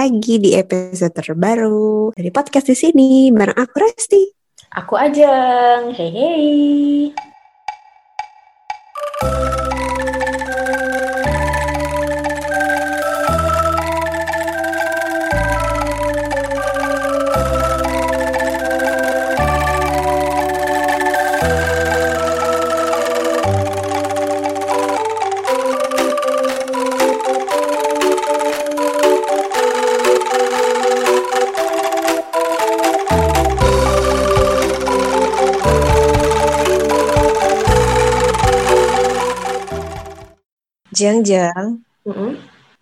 lagi di episode terbaru dari podcast di sini bareng aku Resti. Aku Ajeng. Hey hey. Jang-jang, Mm-mm.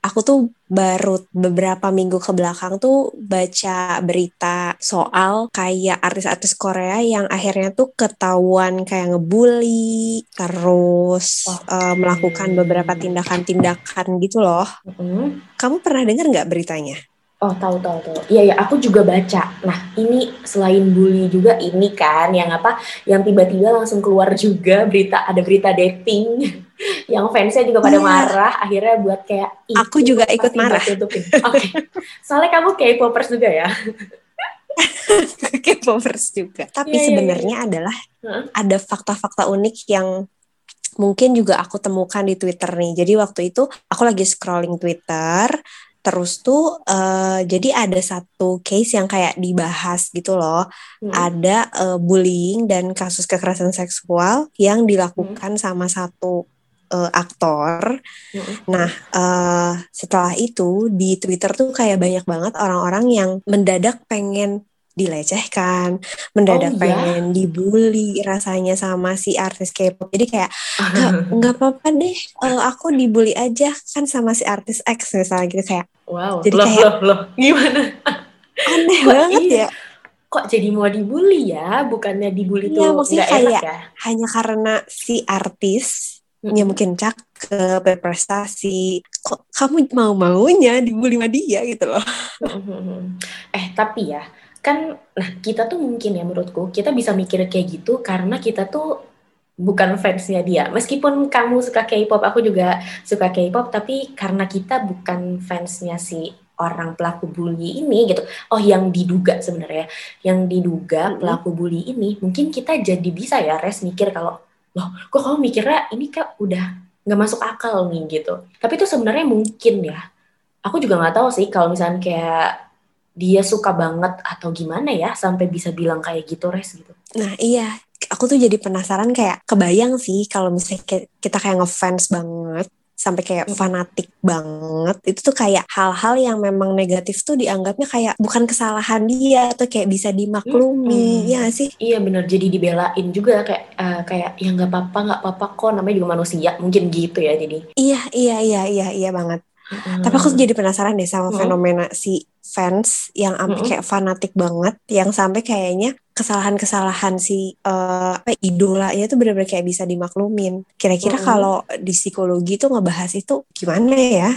aku tuh baru beberapa minggu ke belakang tuh baca berita soal kayak artis-artis Korea yang akhirnya tuh ketahuan kayak ngebully, terus Oke. eh, melakukan beberapa tindakan-tindakan gitu loh. Mm-mm. Kamu pernah dengar nggak beritanya? Oh tahu tahu tahu. Iya ya, aku juga baca. Nah ini selain bully juga ini kan yang apa? Yang tiba-tiba langsung keluar juga berita ada berita dating yang fansnya juga pada Iya. marah. Akhirnya buat kayak "Ih, Aku juga ikut marah." ditutupin." Oke. Soalnya kamu K-popers juga ya. K-popers juga. Tapi Iya, iya, sebenarnya adalah Heeh. ada fakta-fakta unik yang mungkin juga aku temukan di Twitter nih. Jadi waktu itu aku lagi scrolling Twitter, terus tuh eh, jadi ada satu case yang kayak dibahas gitu loh. Mm-mm. Ada eh, bullying dan kasus kekerasan seksual yang dilakukan sama satu eh, aktor. Mm-mm. Nah, eh, setelah itu di Twitter tuh kayak banyak banget orang-orang yang mendadak pengen dilecehkan, mendadak Oh, iya? pengen dibully rasanya sama si artis K-pop. Jadi kayak nggak apa-apa deh, eh, aku dibully aja kan sama si artis X misalnya gitu kayak Wow. Jadi loh, kayak- loh, loh. Gimana? aneh Kok banget iya? ya. Kok jadi mau dibully ya? Bukannya dibully Iya, tuh maksudnya nggak enak kayak- ya? Hanya karena si artis ya mungkin cakep, berprestasi, kok kamu mau maunya dibully sama dia gitu loh. Eh tapi ya kan nah kita tuh mungkin ya menurutku kita bisa mikir kayak gitu karena kita tuh bukan fansnya dia. Meskipun kamu suka K-pop aku juga suka K-pop tapi karena kita bukan fansnya si orang pelaku bully ini gitu. Oh yang diduga sebenarnya. Yang diduga pelaku bully ini mungkin kita jadi bisa ya res mikir kalau loh kok kamu mikirnya ini kak udah nggak masuk akal nih gitu. Tapi itu sebenarnya mungkin ya. Aku juga nggak tahu sih kalau misalnya kayak dia suka banget atau gimana ya sampai bisa bilang kayak gitu res gitu. Nah iya, aku tuh jadi penasaran kayak kebayang sih kalau misalnya kayak- kita kayak ngefans banget sampai kayak fanatik banget itu tuh kayak hal-hal yang memang negatif tuh dianggapnya kayak bukan kesalahan dia atau kayak bisa dimaklumi Mm-mm. ya sih Iya bener jadi dibelain juga kayak eh, kayak ya nggak apa-apa nggak apa-apa kok namanya juga manusia mungkin gitu ya jadi. iya iya iya iya iya banget Mm. tapi aku jadi penasaran deh sama Mm. fenomena si fans yang sampai Mm-mm. kayak fanatik banget yang sampai kayaknya kesalahan-kesalahan si eh, apa idolanya tuh benar-benar kayak bisa dimaklumin kira-kira Mm-mm. kalau di psikologi tuh ngebahas itu gimana ya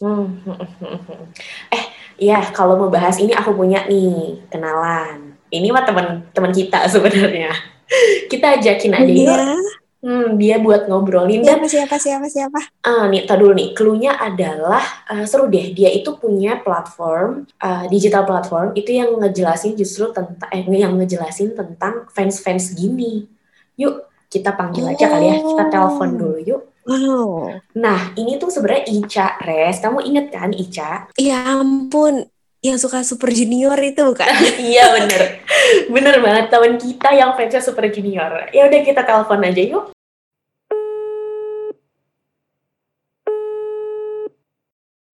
Hmm. Eh, ya kalau mau bahas ini aku punya nih kenalan. Ini mah teman-teman kita sebenarnya. Kita ajakin aja yuk. Hmm, dia buat ngobrolin dan siapa siapa siapa siapa Ah, nih, tar dulu nih. Clue-nya adalah eh, seru deh. Dia itu punya platform, eh, digital platform itu yang ngejelasin justru tentang eh yang ngejelasin tentang fans-fans gini. Yuk, kita panggil aja kali ya. Kita Oh. telepon dulu yuk. wow Nah, ini tuh sebenarnya Ica Res. Kamu inget kan Ica? ya ampun yang suka super junior itu bukan iya bener. Bener banget teman kita yang fansnya Super Junior. Ya udah kita telepon aja yuk.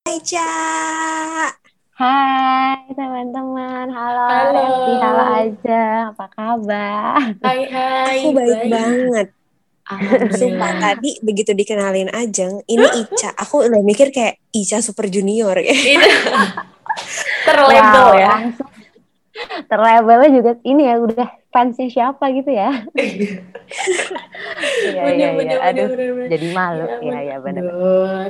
Hai Ca Hai teman-teman, halo Halo. Resti, halo aja, apa kabar? Hai hai. aku baik banget Alhamdulillah. Sumpah tadi begitu dikenalin Ajeng, ini Ica. Aku udah mikir kayak Ica super junior ya. Terlabel Wow, ya. langsung terlabelnya juga ini ya udah fansnya siapa gitu ya? Iya iya iya, aduh jadi malu ya ya benar.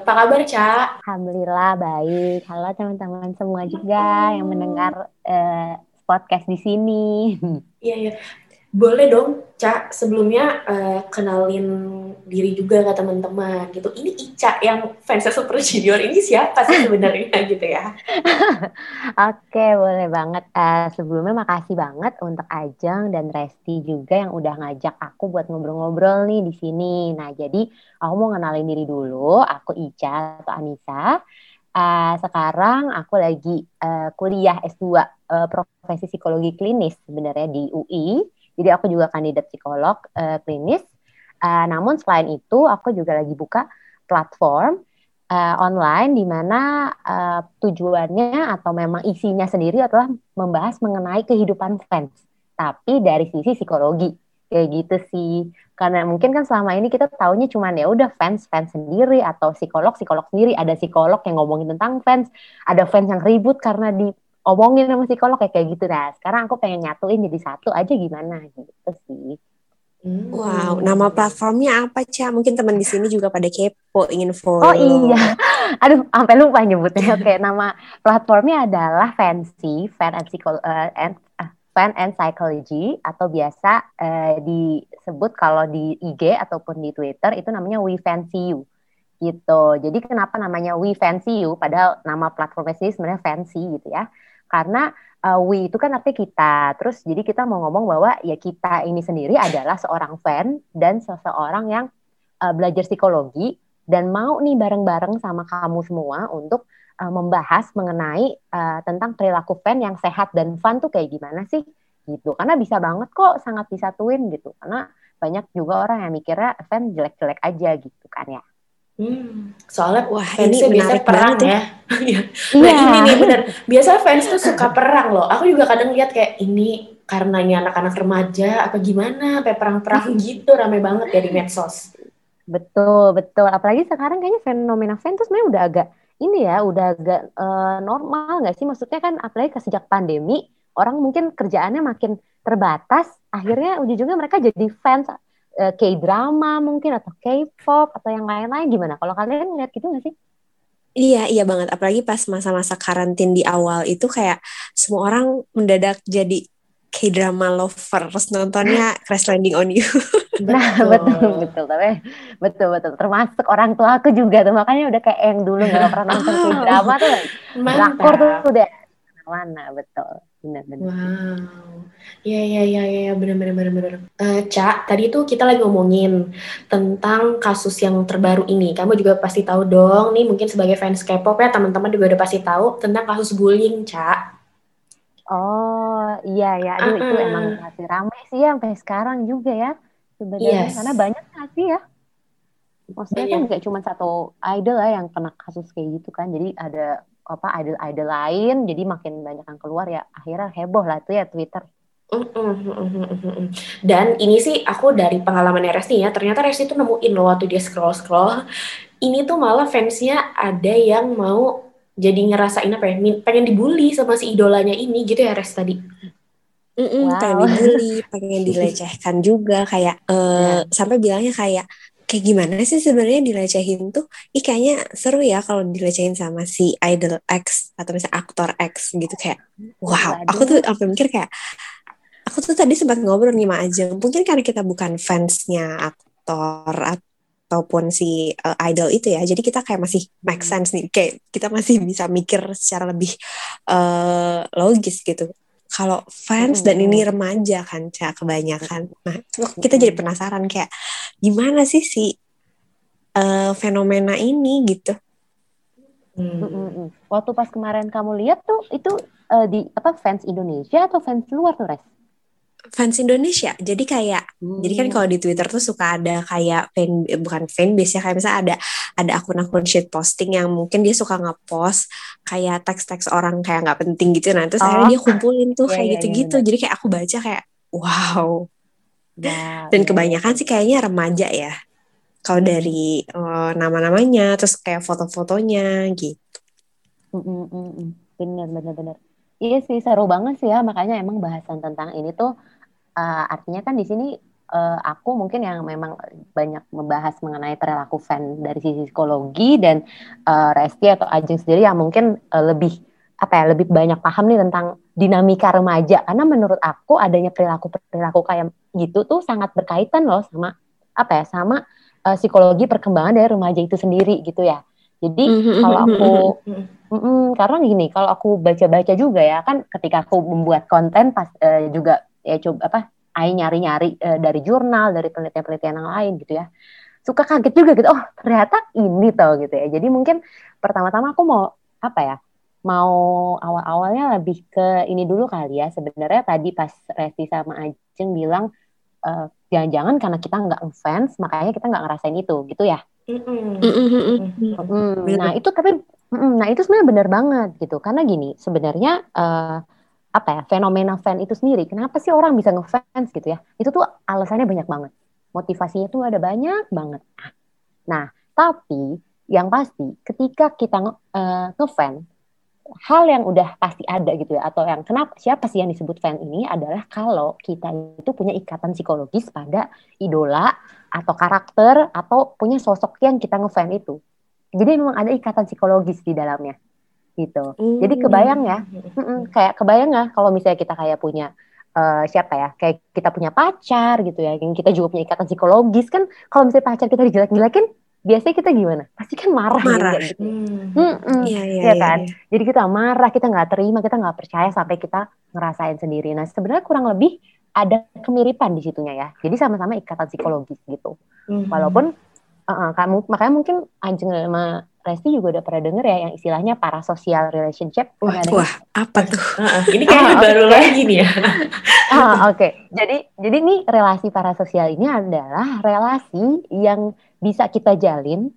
Apa kabar, Ca? Alhamdulillah baik. Halo teman-teman semua juga yang mendengar eh, podcast di sini. Iya, iya. Boleh dong, Cak, sebelumnya uh, kenalin diri juga ke teman-teman gitu. Ini Ica yang fansnya Super Junior ini siapa sih sebenarnya gitu ya? Oke, boleh banget. Uh, sebelumnya makasih banget untuk Ajeng dan Resti juga yang udah ngajak aku buat ngobrol-ngobrol nih di sini. Nah, jadi aku mau kenalin diri dulu. Aku Ica atau Anissa. Uh, sekarang aku lagi uh, kuliah S2 uh, profesi psikologi klinis sebenarnya di UI jadi aku juga kandidat psikolog uh, klinis. Uh, namun selain itu aku juga lagi buka platform uh, online di mana uh, tujuannya atau memang isinya sendiri adalah membahas mengenai kehidupan fans, tapi dari sisi psikologi kayak gitu sih. Karena mungkin kan selama ini kita taunya cuman ya udah fans fans sendiri atau psikolog psikolog sendiri. Ada psikolog yang ngomongin tentang fans, ada fans yang ribut karena di omongin sama psikolog kayak kayak gitu nah sekarang aku pengen nyatuin jadi satu aja gimana gitu sih hmm. Wow, nama platformnya apa, Ca? Mungkin teman di sini juga pada kepo, ingin follow. Oh iya, aduh, sampai lupa nyebutnya. Oke, nama platformnya adalah Fancy, Fan and, Psycho, uh, and uh, Fan and Psychology, atau biasa uh, disebut kalau di IG ataupun di Twitter itu namanya We Fancy You gitu. Jadi kenapa namanya We Fancy You? Padahal nama platformnya sih sebenarnya fancy gitu ya karena uh, we itu kan artinya kita. Terus jadi kita mau ngomong bahwa ya kita ini sendiri adalah seorang fan dan seseorang yang uh, belajar psikologi dan mau nih bareng-bareng sama kamu semua untuk uh, membahas mengenai uh, tentang perilaku fan yang sehat dan fun tuh kayak gimana sih gitu. Karena bisa banget kok sangat disatuin gitu. Karena banyak juga orang yang mikirnya fan jelek-jelek aja gitu kan ya. Hmm, soalnya Wah, fans ini biasa perang ya. Iya. nah iya. ini nih bener. Biasa fans tuh suka perang loh. Aku juga kadang lihat kayak ini karena ini anak-anak remaja apa gimana, sampai perang-perang gitu rame banget ya di medsos. Betul, betul. Apalagi sekarang kayaknya fenomena fans tuh sebenarnya udah agak ini ya, udah agak uh, normal nggak sih? Maksudnya kan apalagi sejak pandemi, orang mungkin kerjaannya makin terbatas, akhirnya ujung-ujungnya mereka jadi fans uh, K-drama mungkin atau K-pop atau yang lain-lain gimana? Kalau kalian ngeliat gitu nggak sih? Iya, iya banget. Apalagi pas masa-masa karantin di awal itu kayak semua orang mendadak jadi K-drama lover, terus nontonnya Crash Landing on You. nah, betul, betul. Tapi betul, betul. Termasuk orang tua aku juga tuh. Makanya udah kayak yang dulu nggak pernah nonton K-drama tuh. Drakor tuh udah mana betul benar-benar wow ya ya ya ya benar-benar benar-benar uh, cak tadi tuh kita lagi ngomongin tentang kasus yang terbaru ini. Kamu juga pasti tahu dong nih mungkin sebagai fans K-pop ya teman-teman juga udah pasti tahu tentang kasus bullying cak oh iya ya aduh uh -uh. itu emang masih ramai sih ya sampai sekarang juga ya sebenarnya. Yes. karena banyak sih ya? Maksudnya kan nggak cuma satu idol lah yang kena kasus kayak gitu kan. Jadi ada apa idol-idol lain jadi makin banyak yang keluar ya akhirnya heboh lah tuh ya Twitter. Dan ini sih aku dari pengalaman Resti ya, ternyata Resti tuh nemuin loh waktu dia scroll-scroll, ini tuh malah fansnya ada yang mau jadi ngerasain apa ya, pengen dibully sama si idolanya ini gitu ya Resti tadi. Mm -mm, wow. pengen dibully, pengen dilecehkan juga kayak uh, sampai bilangnya kayak kayak gimana sih sebenarnya dilecehin tuh? Ih kayaknya seru ya kalau dilecehin sama si idol X atau misalnya aktor X gitu kayak wow. Aku tuh apa mikir kayak aku tuh tadi sempat ngobrol nih sama Ajeng. Mungkin karena kita bukan fansnya aktor ataupun si uh, idol itu ya jadi kita kayak masih make hmm. sense nih. Kayak kita masih bisa mikir secara lebih uh, logis gitu. Kalau fans dan ini remaja kan cak kebanyakan. Nah kita jadi penasaran kayak gimana sih si uh, fenomena ini gitu? Hmm. waktu pas kemarin kamu lihat tuh itu uh, di apa fans Indonesia atau fans luar tuh res fans Indonesia. Jadi kayak hmm. jadi kan kalau di Twitter tuh suka ada kayak fan bukan fanbase ya kayak misalnya ada ada akun-akun shit posting yang mungkin dia suka ngepost kayak teks-teks orang kayak nggak penting gitu nah terus oh. akhirnya dia kumpulin tuh yeah, kayak iya, iya, gitu-gitu. Yeah, yeah, jadi kayak aku baca kayak wow. Yeah, Dan yeah. kebanyakan sih kayaknya remaja ya. Kalau hmm. dari uh, nama-namanya terus kayak foto-fotonya gitu. Mm -mm, bener bener bener. Iya sih seru banget sih ya makanya emang bahasan tentang ini tuh uh, artinya kan di sini uh, aku mungkin yang memang banyak membahas mengenai perilaku fan dari sisi psikologi dan uh, Resti atau Ajeng sendiri yang mungkin uh, lebih apa ya lebih banyak paham nih tentang dinamika remaja karena menurut aku adanya perilaku perilaku kayak gitu tuh sangat berkaitan loh sama apa ya sama uh, psikologi perkembangan dari remaja itu sendiri gitu ya jadi mm-hmm. kalau aku mm -mm, karena gini kalau aku baca-baca juga ya kan ketika aku membuat konten pas uh, juga ya coba apa Ai nyari-nyari uh, dari jurnal dari penelitian-penelitian yang lain gitu ya suka kaget juga gitu oh ternyata ini tau gitu ya jadi mungkin pertama-tama aku mau apa ya mau awal-awalnya lebih ke ini dulu kali ya. Sebenarnya tadi pas Resti sama Ajeng bilang uh, jangan-jangan karena kita nggak ngefans makanya kita nggak ngerasain itu gitu ya. Mm -mm. Nah itu tapi nah itu sebenarnya benar banget gitu karena gini sebenarnya uh, apa ya fenomena fan itu sendiri. Kenapa sih orang bisa ngefans gitu ya? Itu tuh alasannya banyak banget. Motivasinya tuh ada banyak banget. Nah tapi yang pasti ketika kita uh, ngefans hal yang udah pasti ada gitu ya atau yang kenapa siapa sih yang disebut fan ini adalah kalau kita itu punya ikatan psikologis pada idola atau karakter atau punya sosok yang kita ngefan itu. Jadi memang ada ikatan psikologis di dalamnya gitu. Mm. Jadi kebayang ya, mm kayak kebayang ya kalau misalnya kita kayak punya uh, siapa ya, kayak kita punya pacar gitu ya, yang kita juga punya ikatan psikologis kan. Kalau misalnya pacar kita dijelek-jelekin, biasanya kita gimana? Pasti kan marah, marah. gitu. Hmm. Iya, iya, ya kan? Iya. Jadi kita marah, kita nggak terima, kita nggak percaya sampai kita ngerasain sendiri. Nah sebenarnya kurang lebih ada kemiripan di situnya ya. Jadi sama-sama ikatan psikologis gitu. Hmm. Walaupun uh, uh, kamu makanya mungkin Anjing sama Resti juga udah pernah denger ya yang istilahnya parasocial relationship. Wah, wah apa tuh? ini kayaknya oh, baru okay. lagi nih ya. ah, Oke, okay. jadi jadi nih relasi parasosial ini adalah relasi yang bisa kita jalin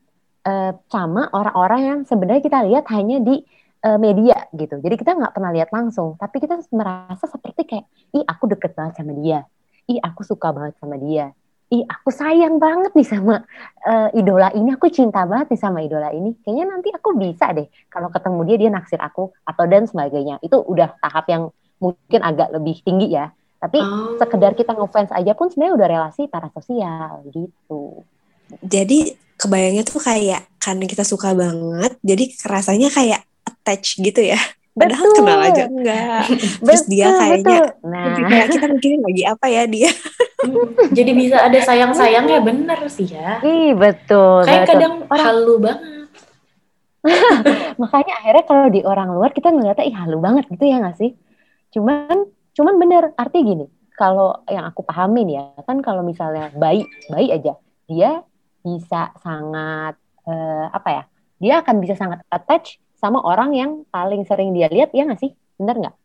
uh, sama orang-orang yang sebenarnya kita lihat hanya di uh, media gitu. Jadi kita nggak pernah lihat langsung, tapi kita merasa seperti kayak, ih aku deket banget sama dia, ih aku suka banget sama dia, ih aku sayang banget nih sama uh, idola ini, aku cinta banget nih sama idola ini. Kayaknya nanti aku bisa deh kalau ketemu dia dia naksir aku atau dan sebagainya. Itu udah tahap yang mungkin agak lebih tinggi ya. Tapi oh. sekedar kita ngefans aja pun sebenarnya udah relasi parasosial gitu jadi kebayangnya tuh kayak karena kita suka banget jadi rasanya kayak attach gitu ya padahal betul. kenal aja enggak terus betul, dia kayaknya betul. nah kita mikirin lagi apa ya dia jadi bisa ada sayang-sayang ya bener sih ya Ih, betul kayak betul. kadang orang... halu banget makanya akhirnya kalau di orang luar kita ngeliatnya ih halu banget gitu ya gak sih cuman cuman bener arti gini kalau yang aku pahamin ya kan kalau misalnya bayi bayi aja dia bisa sangat uh, apa ya? Dia akan bisa sangat attach sama orang yang paling sering dia lihat ya nggak sih? Bener nggak?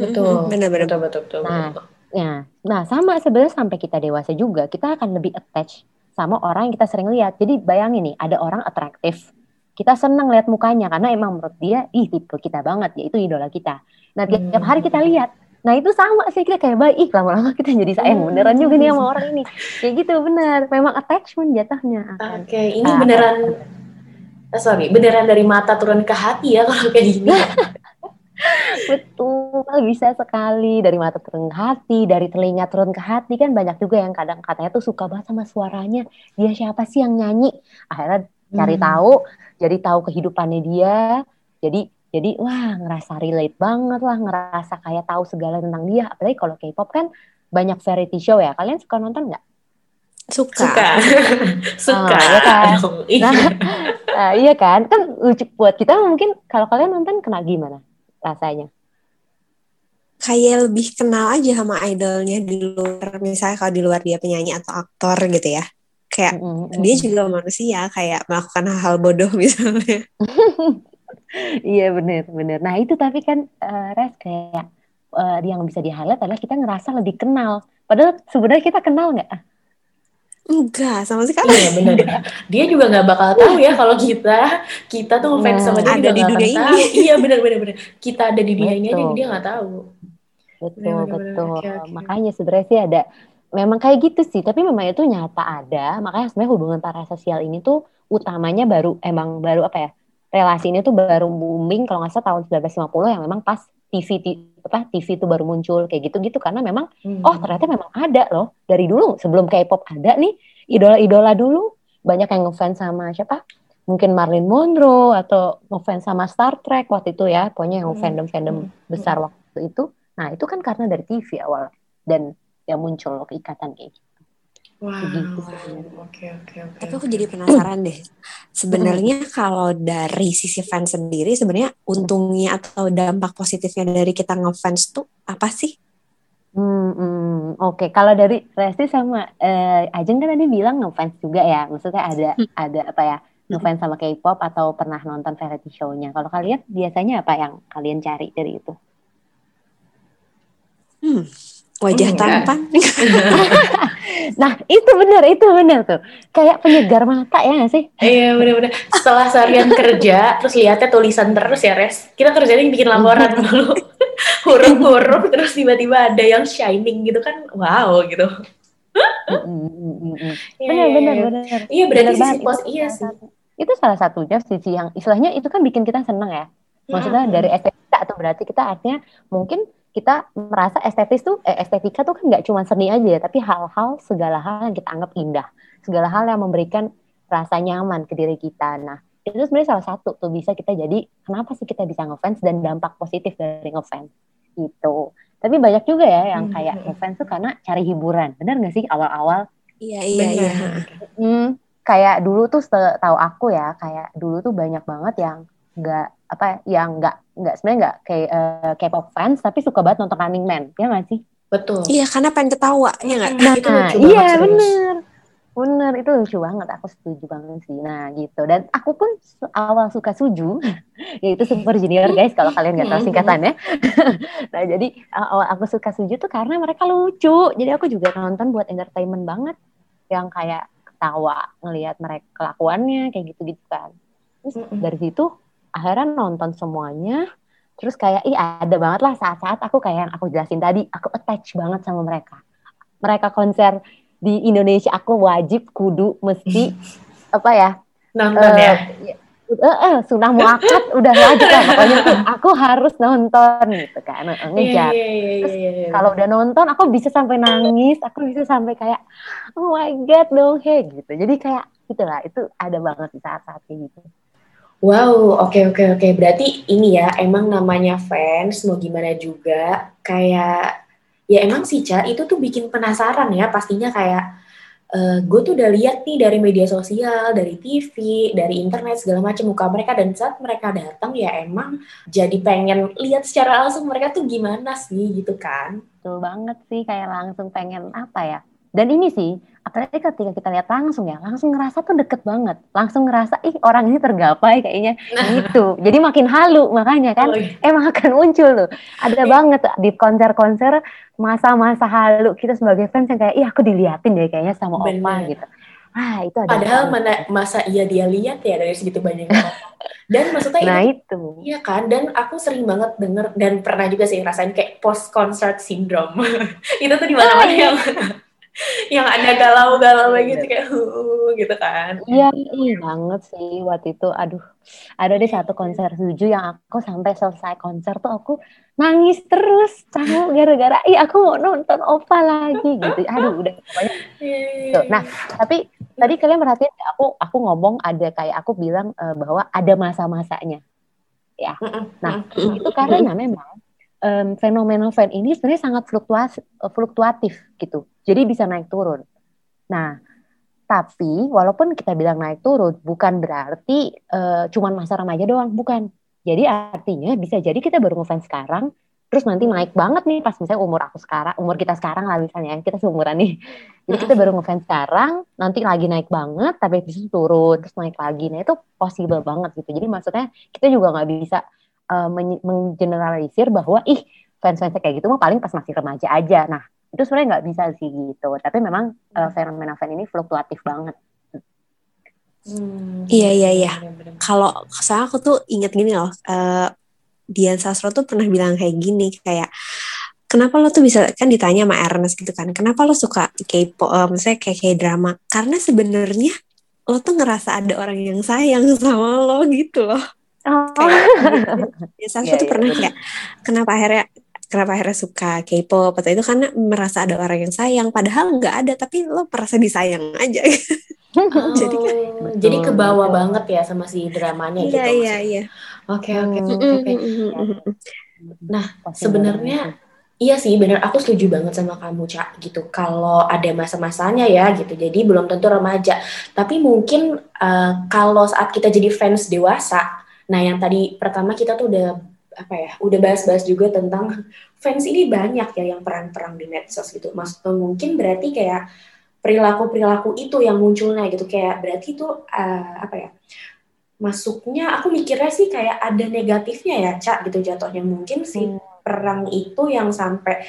Betul. Benar-benar betul, betul, betul, Nah, ya, nah sama sebenarnya sampai kita dewasa juga kita akan lebih attach sama orang yang kita sering lihat. Jadi bayangin nih, ada orang atraktif. Kita senang lihat mukanya karena emang menurut dia, ih tipe kita banget, yaitu idola kita. Nah tiap, tiap hari kita lihat, Nah itu sama sih kita kayak baik lama-lama kita jadi sayang hmm. beneran juga nih sama orang ini. Kayak gitu bener. Memang attachment jatuhnya. Oke, okay. ini nah, beneran uh, sorry, beneran dari mata turun ke hati ya kalau kayak gini. Betul, bisa sekali dari mata turun ke hati, dari telinga turun ke hati kan banyak juga yang kadang katanya tuh suka banget sama suaranya. Dia siapa sih yang nyanyi? Akhirnya cari hmm. tahu, jadi tahu kehidupannya dia. Jadi jadi wah ngerasa relate banget lah, ngerasa kayak tahu segala tentang dia. Apalagi kalau K-pop kan banyak variety show ya. Kalian suka nonton nggak? Suka. Suka. suka. Oh, iya kan? Nah, nah, iya kan? Kan lucu buat kita mungkin kalau kalian nonton kena gimana rasanya? Kayak lebih kenal aja sama idolnya di luar, misalnya kalau di luar dia penyanyi atau aktor gitu ya. Kayak mm -hmm. dia juga manusia, kayak melakukan hal-hal bodoh misalnya. iya bener bener nah itu tapi kan uh, res kayak uh, yang bisa di highlight adalah kita ngerasa lebih kenal padahal sebenarnya kita kenal nggak Enggak, sama sekali. Iya benar. Dia juga nggak bakal tahu ya kalau kita kita tuh fans sama dia ada di dunia ini. Tahu. Iya benar benar benar. Kita ada di dunia ini aja dia nggak tahu. Betul benar, betul. Okay, okay. Makanya sebenarnya sih ada memang kayak gitu sih, tapi memang itu nyata ada. Makanya sebenarnya hubungan parasosial ini tuh utamanya baru emang baru apa ya? relasi ini tuh baru booming kalau nggak salah tahun 1950 yang memang pas TV apa TV itu baru muncul kayak gitu-gitu. Karena memang hmm. oh ternyata memang ada loh. Dari dulu sebelum K-pop ada nih idola-idola dulu. Banyak yang ngefans sama siapa? Mungkin Marilyn Monroe atau ngefans sama Star Trek waktu itu ya, pokoknya yang fandom-fandom besar waktu itu. Nah, itu kan karena dari TV awal. Dan ya muncul keikatan kayak gitu. Wow. Oke oke oke. Tapi aku jadi penasaran deh. Sebenarnya kalau dari sisi fans sendiri sebenarnya untungnya atau dampak positifnya dari kita ngefans tuh apa sih? Hmm, hmm, oke. Kalau dari Resti sama eh, Ajeng kan tadi bilang ngefans juga ya. Maksudnya ada ada apa ya? Ngefans sama K-pop atau pernah nonton variety show-nya. Kalau kalian biasanya apa yang kalian cari dari itu? Hmm, wajah Hmm, tampan. Nah, itu benar, itu benar tuh. Kayak penyegar mata ya nggak sih? Iya bener-bener. Setelah seharian kerja, terus lihatnya tulisan terus ya Res. Kita kerjanya bikin laporan dulu. Huruf-huruf, terus tiba-tiba ada yang shining gitu kan. Wow gitu. Iya, Benar, iya, benar, iya. benar. Iya berarti sisi pos Itu iya salah sih. satu- Itu salah satunya sisi yang istilahnya itu kan bikin kita seneng ya. Maksudnya dari estetika tuh berarti kita artinya mungkin kita merasa estetis tuh eh, estetika tuh kan nggak cuma seni aja ya, tapi hal-hal segala hal yang kita anggap indah, segala hal yang memberikan rasa nyaman ke diri kita. Nah, itu sebenarnya salah satu tuh bisa kita jadi kenapa sih kita bisa ngefans dan dampak positif dari ngefans itu. Tapi banyak juga ya yang kayak Hmm. ngefans tuh karena cari hiburan, benar nggak sih awal-awal Iya, iya, iya. Hmm, kayak dulu tuh tahu aku ya, kayak dulu tuh banyak banget yang nggak apa yang nggak nggak sebenarnya nggak kayak eh, K-pop fans tapi suka banget nonton Running Man, ya nggak sih? Betul. Iya, karena pengen ketawa, ya nggak? Nah, itu lucu banget iya serius. bener, bener itu lucu banget. Aku setuju banget sih. Nah gitu. Dan aku pun su- awal suka Suju, yaitu Super Junior guys. Kalau kalian nggak tahu singkatannya. nah jadi awal aku suka Suju tuh karena mereka lucu. Jadi aku juga nonton buat entertainment banget, yang kayak ketawa ngelihat mereka kelakuannya kayak gitu-gitu kan. Terus dari situ akhirnya nonton semuanya. Terus kayak ih ada banget lah saat-saat aku kayak yang aku jelasin tadi, aku attach banget sama mereka. Mereka konser di Indonesia aku wajib kudu mesti apa ya? Nonton eh, ya. eh, eh, sudah muakat udah wajib lah pokoknya aku harus nonton gitu kan ngejar. iya, iya, iya. Kalau udah nonton aku bisa sampai nangis, aku bisa sampai kayak oh my god dong hey gitu. Jadi kayak gitulah itu ada banget di saat-saat kayak gitu. Wow, oke oke oke. Berarti ini ya emang namanya fans mau gimana juga kayak ya emang sih Ca itu tuh bikin penasaran ya pastinya kayak gue tuh udah lihat nih dari media sosial, dari TV, dari internet segala macam muka mereka dan saat mereka datang ya emang jadi pengen lihat secara langsung mereka tuh gimana sih gitu kan. Betul banget sih kayak langsung pengen apa ya. Dan ini sih, apalagi ketika kita lihat langsung ya, langsung ngerasa tuh deket banget. Langsung ngerasa, ih orang ini tergapai kayaknya gitu. Jadi makin halu makanya kan, Oh, iya. emang akan muncul tuh. Ada banget tuh di konser-konser masa-masa halu kita sebagai fans yang kayak, ih aku diliatin deh kayaknya sama Bener. gitu. Ah itu ada. Padahal banget. mana masa iya dia lihat ya dari segitu orang. Dan maksudnya Nah itu itu. Iya kan, dan aku sering banget denger dan pernah juga sih ngerasain kayak post concert syndrome. itu tuh di mana-mana yang yang ada galau-galau gitu kayak "Huh," gitu kan. Iya, iya banget sih waktu itu. Aduh, ada deh satu konser Suju yang aku sampai selesai konser tuh aku nangis terus. Tahu gara-gara, ih aku mau nonton Opa lagi gitu. Aduh, udah gitu. Nah, tapi tadi kalian perhatiin aku aku ngomong ada kayak aku bilang eh, bahwa ada masa-masanya. Ya. Nah, itu karena memang em, fenomena fan ini sebenarnya sangat fluktuas, fluktuatif gitu. Jadi bisa naik turun. Nah, tapi walaupun kita bilang naik turun, bukan berarti eh, cuman masa remaja doang, bukan. Jadi artinya bisa jadi kita baru ngefans sekarang, terus nanti naik banget nih pas misalnya umur aku sekarang, umur kita sekarang lah misalnya, kita seumuran nih. Jadi kita baru ngefans sekarang, nanti lagi naik banget, tapi itu turun, terus naik lagi. Nah itu possible banget gitu. Jadi maksudnya kita juga nggak bisa eh, men- menggeneralisir bahwa ih fans-fans kayak gitu mah paling pas masih remaja aja. Nah itu sebenarnya nggak bisa sih gitu. Tapi memang eh, fenomena fan ini fluktuatif banget. Hmm, Iya, iya, iya. Kalau saya aku tuh inget gini loh, eh, Dian Sastro tuh pernah bilang kayak gini, kayak kenapa lo tuh bisa kan ditanya sama Ernest gitu kan, kenapa lo suka K-pop, eh, misalnya kayak kayak drama? Karena sebenarnya lo tuh ngerasa ada orang yang sayang sama lo gitu loh. Oh. Kayak Dian Sastro Iya, tuh iya, pernah kayak kenapa akhirnya kenapa akhirnya suka K-pop atau itu karena merasa ada orang yang sayang padahal nggak ada tapi lo merasa disayang aja Oh, Jadi kan- jadi ke bawah banget ya sama si dramanya Iya, gitu. iya, iya. Oke, oke, Hmm. oke. Nah, sebenarnya Iya sih, bener. Aku setuju banget sama kamu, Cak. Gitu. Kalau ada masa-masanya ya, gitu. Jadi belum tentu remaja. Tapi mungkin uh, kalau saat kita jadi fans dewasa, nah yang tadi pertama kita tuh udah apa ya, udah bahas-bahas juga tentang fans ini banyak ya yang perang-perang di medsos gitu. Mas, mungkin berarti kayak perilaku-perilaku itu yang munculnya gitu. Kayak berarti itu uh, apa ya? Masuknya, aku mikirnya sih kayak ada negatifnya ya, Cak, gitu jatuhnya. Mungkin sih Hmm perang itu yang sampai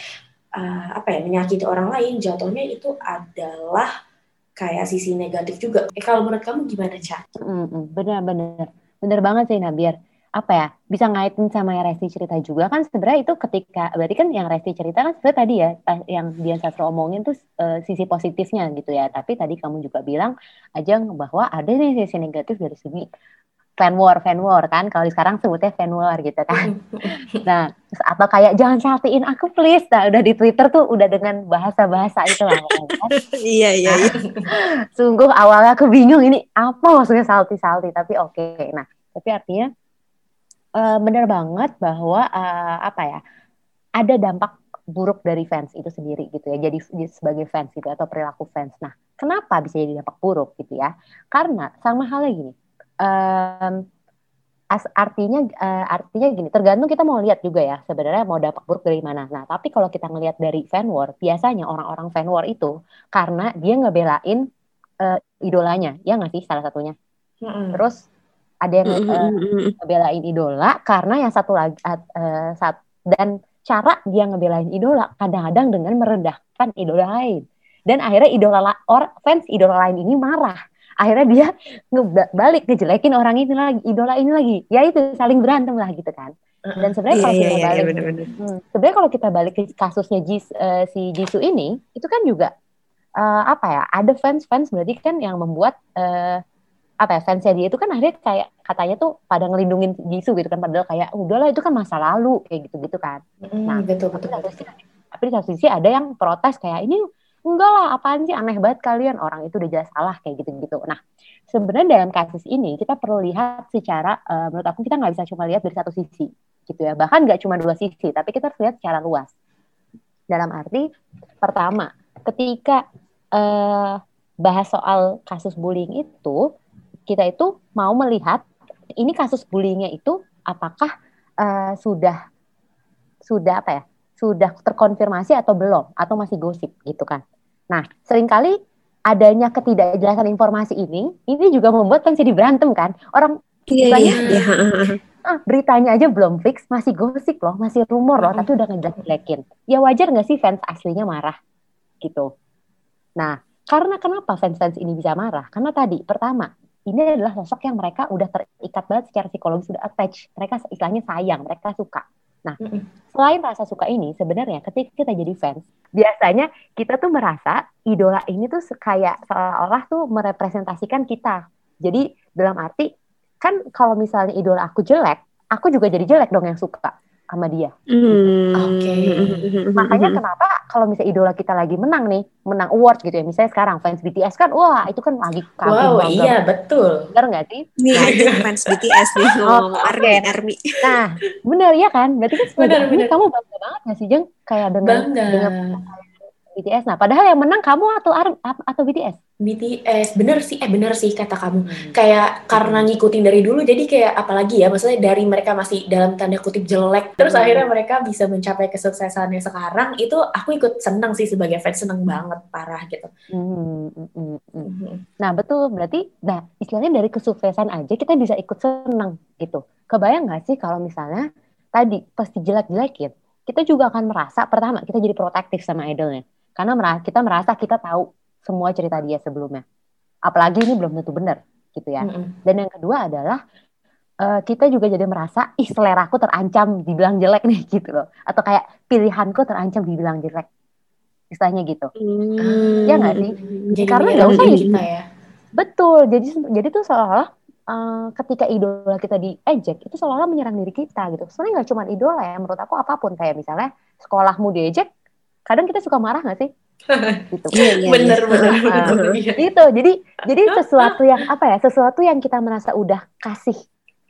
uh, apa ya menyakiti orang lain jatuhnya itu adalah kayak sisi negatif juga. Eh kalau menurut kamu gimana, Ca? Benar-benar, benar banget sih Nabiar. Apa ya bisa ngaitin sama yang Resti cerita juga kan sebenarnya itu ketika berarti kan yang Resti cerita kan sebenarnya tadi ya yang dia Sastro omongin tuh uh, sisi positifnya gitu ya. Tapi tadi kamu juga bilang aja bahwa ada nih sisi negatif dari segi fan war, fan war kan. Kalau sekarang sebutnya fan war gitu kan. nah, atau kayak jangan saltiin aku please. Nah, udah di Twitter tuh udah dengan bahasa-bahasa itu lah. Kan? iya, iya, iya. Sungguh awalnya aku bingung ini apa maksudnya salty-salty, tapi oke. Okay. Nah, tapi artinya uh, benar banget bahwa uh, apa ya? Ada dampak buruk dari fans itu sendiri gitu ya. Jadi sebagai fans gitu atau perilaku fans. Nah, kenapa bisa jadi dampak buruk gitu ya? Karena sama halnya gini um, as, artinya uh, artinya gini tergantung kita mau lihat juga ya sebenarnya mau dampak buruk dari mana. Nah tapi kalau kita ngelihat dari fan war biasanya orang-orang fan war itu karena dia ngebelain uh, idolanya ya nggak sih salah satunya? Mm-hmm. terus ada yang uh, ngebelain idola karena yang satu lagi uh, sat, dan cara dia ngebelain idola kadang-kadang dengan merendahkan idola lain. Dan akhirnya idola or fans idola lain ini marah akhirnya dia balik ngejelekin orang ini lagi idola ini lagi. Ya itu saling berantem lah gitu kan. Dan sebenarnya kalau iya, kita iya, balik iya, hmm, sebenarnya kalau kita balik ke kasusnya Jis, uh, si Jisoo ini itu kan juga uh, apa ya ada fans fans berarti kan yang membuat uh, apa ya fansnya dia itu kan akhirnya kayak katanya tuh pada ngelindungin Jisoo gitu kan. Padahal kayak udahlah itu kan masa lalu kayak gitu gitu kan. Mm, nah betul betul, tapi, betul. tapi di satu sisi ada yang protes kayak ini enggak lah apaan sih aneh banget kalian orang itu udah jelas salah kayak gitu-gitu. Nah sebenarnya dalam kasus ini kita perlu lihat secara uh, menurut aku kita nggak bisa cuma lihat dari satu sisi gitu ya bahkan nggak cuma dua sisi tapi kita harus lihat secara luas. Dalam arti pertama ketika uh, bahas soal kasus bullying itu kita itu mau melihat ini kasus bullyingnya itu apakah uh, sudah sudah apa ya sudah terkonfirmasi atau belum atau masih gosip gitu kan. Nah, sering kali adanya ketidakjelasan informasi ini ini juga membuat kan jadi berantem kan. Orang iya, iya, iya. Ah, beritanya aja belum fix, masih gosip loh, masih rumor loh, tapi udah ngejelek-jelekin. Ya wajar nggak sih fans aslinya marah gitu. Nah, karena kenapa fans-fans ini bisa marah? Karena tadi pertama, ini adalah sosok yang mereka udah terikat banget secara psikologis, sudah attach. Mereka istilahnya sayang, mereka suka. Nah, selain rasa suka ini, sebenarnya ketika kita jadi fans, biasanya kita tuh merasa idola ini tuh kayak seolah-olah tuh merepresentasikan kita. Jadi dalam arti, kan kalau misalnya idola aku jelek, aku juga jadi jelek dong yang suka sama dia. Mm. Oke. Okay. Makanya kenapa kalau misalnya idola kita lagi menang nih, menang award gitu ya, misalnya sekarang fans BTS kan, wah itu kan lagi kagum Wow, iya betul. Bener nggak sih? Nih, nah, fans BTS nih oh, Army, Army. Nah, bener ya kan? Berarti kan bener, bener. kamu bangga banget nggak sih, Jeng? Kayak dengan, bangga. dengan BTS. Nah, padahal yang menang kamu atau Ar atau BTS? BTS, bener sih, eh bener sih kata kamu. Hmm. Kayak karena ngikutin dari dulu, jadi kayak apalagi ya, maksudnya dari mereka masih dalam tanda kutip jelek, terus hmm. akhirnya mereka bisa mencapai kesuksesannya sekarang, itu aku ikut seneng sih sebagai fans, seneng banget, parah gitu. Hmm. Hmm. Hmm. Nah betul, berarti, nah istilahnya dari kesuksesan aja kita bisa ikut seneng gitu. Kebayang gak sih kalau misalnya tadi pasti jelek-jelekin, kita juga akan merasa, pertama kita jadi protektif sama idolnya. Karena kita merasa kita tahu semua cerita dia sebelumnya. Apalagi ini belum tentu benar gitu ya. Mm -hmm. Dan yang kedua adalah uh, kita juga jadi merasa ih seleraku terancam dibilang jelek nih gitu loh. Atau kayak pilihanku terancam dibilang jelek. Istilahnya gitu. Mm. Ya nggak sih? Jadi Karena nggak usah kita ya. Betul. Jadi jadi tuh seolah-olah uh, ketika idola kita diejek itu seolah-olah menyerang diri kita gitu. Sebenarnya nggak cuma idola ya, menurut aku apa pun kayak misalnya sekolahmu diejek, kadang kita suka marah nggak sih? gitu. Iya, iya, bener iya. bener Ah, bener. Iya. Gitu. Jadi jadi sesuatu yang apa ya? Sesuatu yang kita merasa udah kasih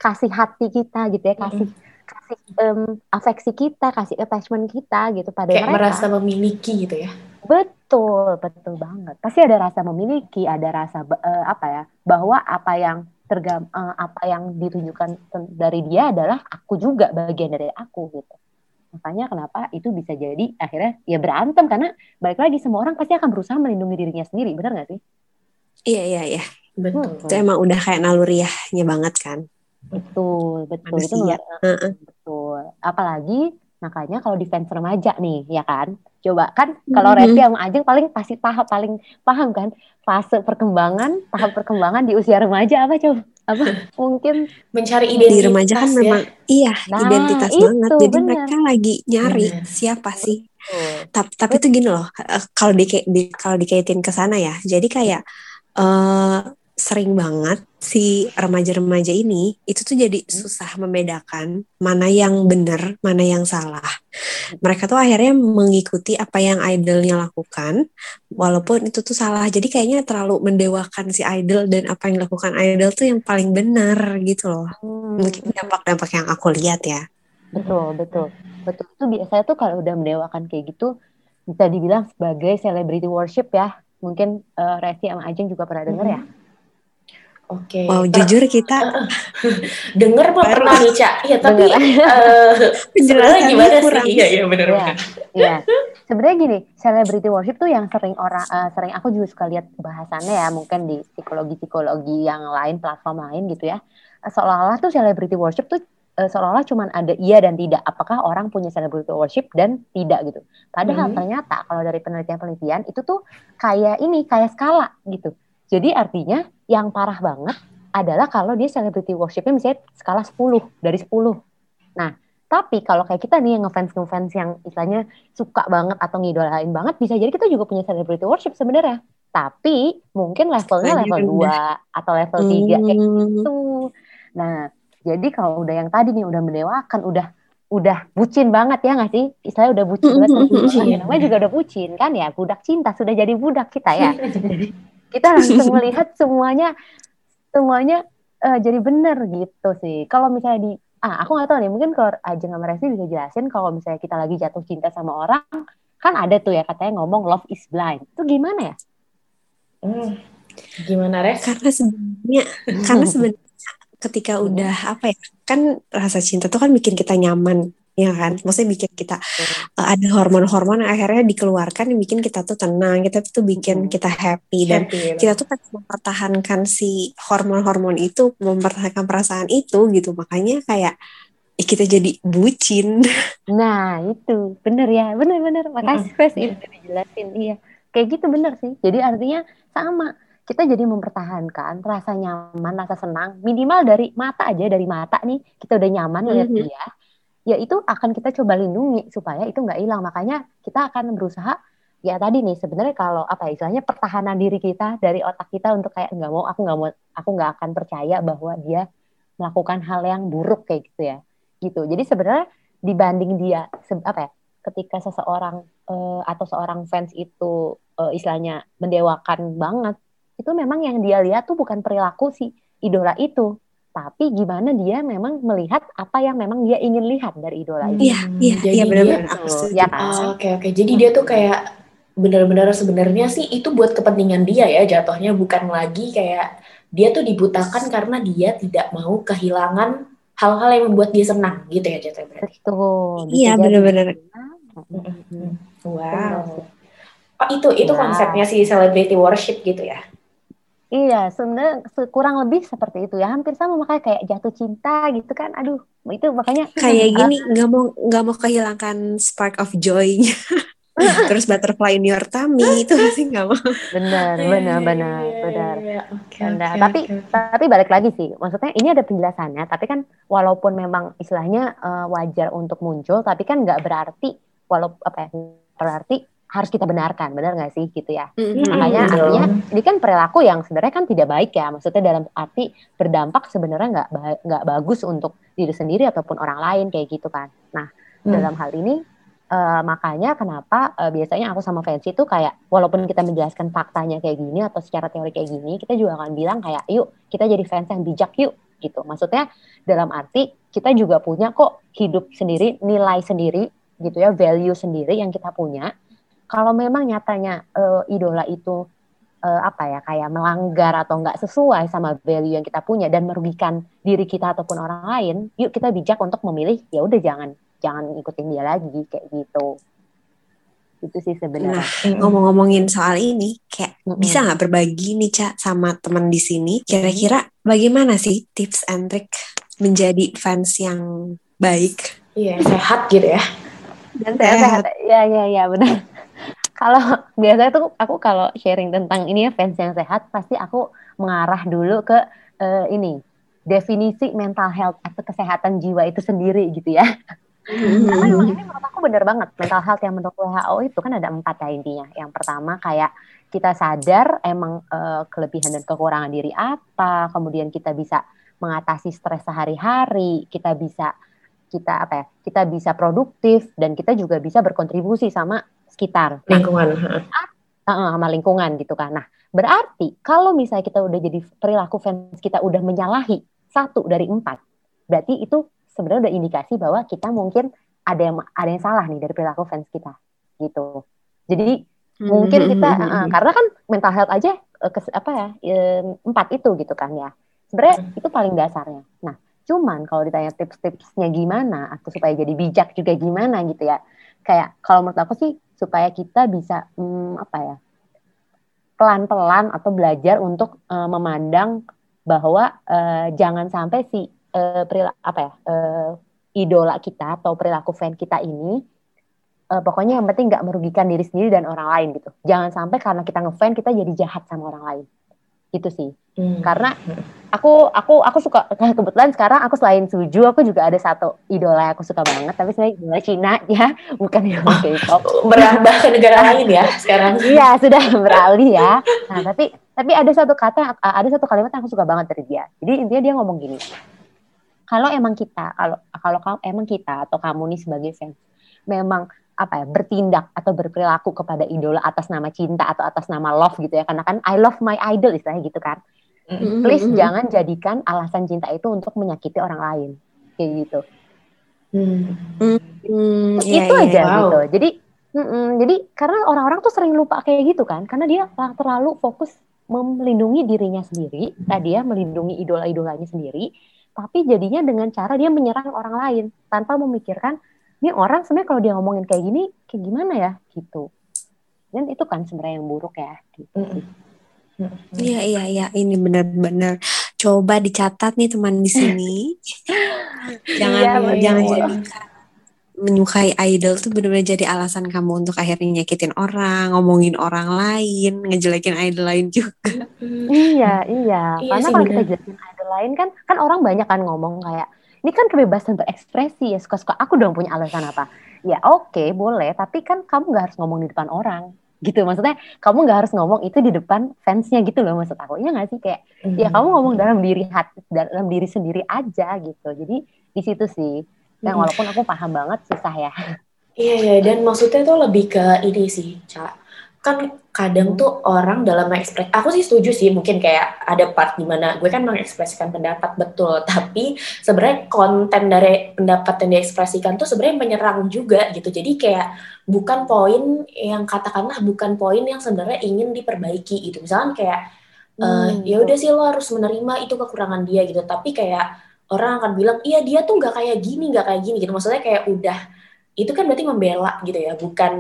kasih hati kita gitu ya, kasih kasih em, afeksi kita, kasih attachment kita gitu pada Kayak mereka. merasa memiliki gitu ya. Betul, betul banget. Pasti ada rasa memiliki, ada rasa eh, apa ya? Bahwa apa yang tergam eh, apa yang ditunjukkan dari dia adalah aku juga bagian dari aku gitu. Makanya kenapa itu bisa jadi akhirnya ya berantem karena balik lagi semua orang pasti akan berusaha melindungi dirinya sendiri, benar nggak sih? Iya, iya, iya. Betul. Itu emang udah kayak naluriahnya banget kan. Betul, betul. Itu Manusia. luar- Heeh. betul. Apalagi makanya kalau di fans remaja nih, ya kan? Coba kan kalau Mhm. Resti sama Ajeng paling pasti tahap paling paham kan fase perkembangan, tahap perkembangan di usia remaja apa coba? Apa? Mungkin Mencari Di identitas remaja kan ya. memang iya Nah, identitas itu, banget. Jadi bener. mereka lagi nyari Bener. siapa sih. Tapi, tapi itu gini loh, eh, kalau di, di kalau dikaitin ke sana ya, jadi kayak eh sering banget si remaja-remaja ini itu tuh jadi susah membedakan mana yang benar, mana yang salah. Mereka tuh akhirnya mengikuti apa yang idolnya lakukan, walaupun itu tuh salah. Jadi kayaknya terlalu mendewakan si idol dan apa yang dilakukan idol tuh yang paling benar gitu loh. hmm, Mungkin dampak-dampak yang aku lihat ya. betul, betul, betul. Itu biasanya tuh kalau udah mendewakan kayak gitu bisa dibilang sebagai celebrity worship ya. Mungkin eh, Resti sama Ajeng juga pernah denger ya. Oke. Wow, Per- jujur kita denger mah Baru. pernah nih, Cak. Iya, tapi Denger. eh, sebenarnya gimana kurang. sih? Iya, iya bener Iya. bener. Iya, sebenarnya gini, celebrity worship tuh yang sering orang, eh, sering aku juga suka lihat bahasannya ya, mungkin di psikologi-psikologi yang lain, platform lain gitu ya. Eh, Seolah-olah tuh celebrity worship tuh seolah-olah cuman ada iya dan tidak. Apakah orang punya celebrity worship dan tidak gitu. Padahal Mhm. ternyata kalau dari penelitian-penelitian itu tuh kayak ini, kayak skala gitu. Jadi artinya yang parah banget adalah kalau dia celebrity worshipnya misalnya skala 10 dari 10. Nah, tapi kalau kayak kita nih yang ngefans-ngefans yang istilahnya suka banget atau ngidolain banget, bisa jadi kita juga punya celebrity worship sebenarnya. Tapi mungkin levelnya level rendah. 2 atau level 3 kayak Hmm. gitu. Nah, jadi kalau udah yang tadi nih udah mendewakan, udah udah bucin banget ya nggak sih? Istilahnya udah bucin banget, bucin banget. Ya, namanya juga udah bucin kan ya, budak cinta sudah jadi budak kita ya. Kita langsung melihat semuanya semuanya eh, jadi bener gitu sih. Kalau misalnya di ah aku nggak tahu nih, mungkin kalau Ajeng sama Resti bisa jelasin kalau misalnya kita lagi jatuh cinta sama orang, kan ada tuh ya katanya ngomong love is blind. Itu gimana ya? Hmm. Gimana, Res? Karena sebenarnya karena sebenarnya ketika udah apa ya kan rasa cinta tuh kan bikin kita nyaman ya kan maksudnya bikin kita uh, ada hormon-hormon yang akhirnya dikeluarkan yang bikin kita tuh tenang kita tuh bikin Hmm. kita happy dan Happy, kita tuh pengen mempertahankan si hormon-hormon itu mempertahankan perasaan itu gitu makanya kayak eh, kita jadi bucin Nah, itu bener ya, bener-bener. Makasih, Fes, itu dijelasin. Iya, kayak gitu bener sih. Jadi artinya sama. Kita jadi mempertahankan rasa nyaman, rasa senang, minimal dari mata aja, dari mata nih, kita udah nyaman lihat Mhm. dia. Ya itu akan kita coba lindungi supaya itu nggak hilang. Makanya kita akan berusaha ya tadi nih sebenarnya kalau apa ya, istilahnya pertahanan diri kita dari otak kita untuk kayak nggak mau aku nggak mau aku nggak akan percaya bahwa dia melakukan hal yang buruk kayak gitu ya. Gitu. Jadi sebenarnya dibanding dia apa ya ketika seseorang eh, atau seorang fans itu eh, istilahnya mendewakan banget itu memang yang dia lihat tuh bukan perilaku si idola itu tapi gimana dia memang melihat apa yang memang dia ingin lihat dari idola itu iya iya jadi iya dia- benar-benar setuju ya kan? Oh, Oke oke. Jadi dia tuh kayak benar-benar sebenarnya sih itu buat kepentingan dia ya jatuhnya bukan lagi kayak dia tuh dibutakan karena dia tidak mau kehilangan hal-hal yang membuat dia senang gitu ya jatuhnya berarti. betul Iya, benar-benar. Wow. Oh itu itu Wow. konsepnya si celebrity worship gitu ya. Iya, sebenarnya se- kurang lebih seperti itu ya. Hampir sama makanya kayak jatuh cinta gitu kan. Aduh, itu makanya kayak gini nggak mau nggak mau kehilangan spark of joy terus butterfly in your tummy itu pasti nggak mau benar, benar, benar, benar. Iya, Oke Benar. Tapi oke. tapi balik lagi sih. Maksudnya ini ada penjelasannya, tapi kan walaupun memang istilahnya eh, wajar untuk muncul, tapi kan nggak berarti walau apa ya, berarti harus kita benarkan, benar nggak sih gitu ya? Hmm, Makanya artinya ini kan perilaku yang sebenarnya kan tidak baik ya. Maksudnya dalam arti berdampak sebenarnya nggak ba- nggak bagus untuk diri sendiri ataupun orang lain kayak gitu kan. Nah Hmm. dalam hal ini Uh, makanya kenapa uh, biasanya aku sama fans itu kayak walaupun kita menjelaskan faktanya kayak gini atau secara teori kayak gini, kita juga akan bilang kayak yuk kita jadi fans yang bijak yuk gitu. Maksudnya dalam arti kita juga punya kok hidup sendiri, nilai sendiri gitu ya, value sendiri yang kita punya. Kalau memang nyatanya uh, idola itu uh, apa ya kayak melanggar atau nggak sesuai sama value yang kita punya dan merugikan diri kita ataupun orang lain, yuk kita bijak untuk memilih ya udah jangan jangan ikutin dia lagi kayak gitu itu sih sebenarnya. Nah, ngomong-ngomongin soal ini, kayak mm -hmm. bisa nggak berbagi nih Cak sama teman di sini? Kira-kira bagaimana sih tips and trick menjadi fans yang baik? Iya, sehat gitu ya. Dan sehat. sehat. Ya, ya, ya, benar. Kalau biasanya tuh aku kalau sharing tentang ini ya fans yang sehat, pasti aku mengarah dulu ke uh, ini definisi mental health atau kesehatan jiwa itu sendiri gitu ya. Karena memang ini menurut aku benar banget mental health yang menurut WHO itu kan ada empat ya intinya. Yang pertama kayak kita sadar emang uh, kelebihan dan kekurangan diri apa, kemudian kita bisa mengatasi stres sehari-hari, kita bisa kita apa ya, kita bisa produktif dan kita juga bisa berkontribusi sama sekitar. Nah, lingkungan. uh, sama lingkungan gitu kan. Nah, berarti kalau misalnya kita udah jadi perilaku fans kita udah menyalahi satu dari empat, berarti itu sebenarnya udah indikasi bahwa kita mungkin ada yang ada yang salah nih dari perilaku fans kita gitu. Jadi hmm. mungkin kita uh, karena kan mental health aja uh, kes, apa ya um, empat itu gitu kan ya. Sebenarnya hmm. itu paling dasarnya. Nah, cuman kalau ditanya tips-tipsnya gimana atau supaya jadi bijak juga gimana gitu ya. Kayak kalau menurut aku sih supaya kita bisa um, apa ya pelan-pelan atau belajar untuk uh, memandang bahwa uh, jangan sampai si uh, perilaku apa ya uh, idola kita atau perilaku fan kita ini uh, pokoknya yang penting nggak merugikan diri sendiri dan orang lain gitu. Jangan sampai karena kita ngefan kita jadi jahat sama orang lain itu sih. Hmm. karena aku aku aku suka kebetulan sekarang aku selain suju aku juga ada satu idola yang aku suka banget tapi sebenarnya idola Cina ya. Bukan idola K-pop. berambah ke negara lain ya sekarang. Iya sudah beralih ya. Nah tapi tapi ada satu kata ada satu kalimat yang aku suka banget dari dia. Jadi intinya dia ngomong gini kalau emang kita kalau kalau kamu emang kita atau kamu nih sebagai fans memang apa ya bertindak atau berperilaku kepada idola atas nama cinta atau atas nama love gitu ya. Karena kan I love my idol istilahnya gitu kan. Please jangan jadikan alasan cinta itu untuk menyakiti orang lain. Kayak gitu. Mm-hmm. itu yeah, aja yeah. gitu. Jadi mm-mm, jadi karena orang-orang tuh sering lupa kayak gitu kan. Karena dia terlalu fokus melindungi dirinya sendiri. Tadi ya melindungi idola-idolanya sendiri. Tapi jadinya dengan cara dia menyerang orang lain. Tanpa memikirkan ini orang sebenarnya kalau dia ngomongin kayak gini kayak gimana ya? Gitu. Dan itu kan sebenarnya yang buruk ya gitu. Iya iya iya. Ini benar-benar. Coba dicatat nih teman di sini. Jangan iya, jangan iya. jadi menyukai idol tuh benar-benar jadi alasan kamu untuk akhirnya nyakitin orang, ngomongin orang lain, ngejelekin idol lain juga. iya, iya. iya Karena kalau kita jelekin idol lain kan kan orang banyak kan ngomong kayak ini kan kebebasan berekspresi ya suka-suka. Aku dong punya alasan apa. Ya oke okay, boleh, tapi kan kamu gak harus ngomong di depan orang gitu. Maksudnya kamu nggak harus ngomong itu di depan fansnya gitu loh maksud aku. Ya nggak sih? Kayak mm-hmm. ya kamu ngomong dalam diri hati dalam diri sendiri aja gitu. Jadi di situ sih. Yang walaupun aku paham banget susah ya. Iya ya dan maksudnya tuh lebih ke ini sih, Cak. Kan kadang tuh orang dalam mengekspres, aku sih setuju sih mungkin kayak ada part di mana gue kan mengekspresikan pendapat betul, tapi sebenarnya konten dari pendapat yang diekspresikan tuh sebenarnya menyerang juga gitu. Jadi kayak bukan poin yang katakanlah bukan poin yang sebenarnya ingin diperbaiki gitu. Misalnya kayak uh, ya udah sih lo harus menerima itu kekurangan dia gitu, tapi kayak orang akan bilang iya dia tuh nggak kayak gini nggak kayak gini gitu maksudnya kayak udah itu kan berarti membela gitu ya bukan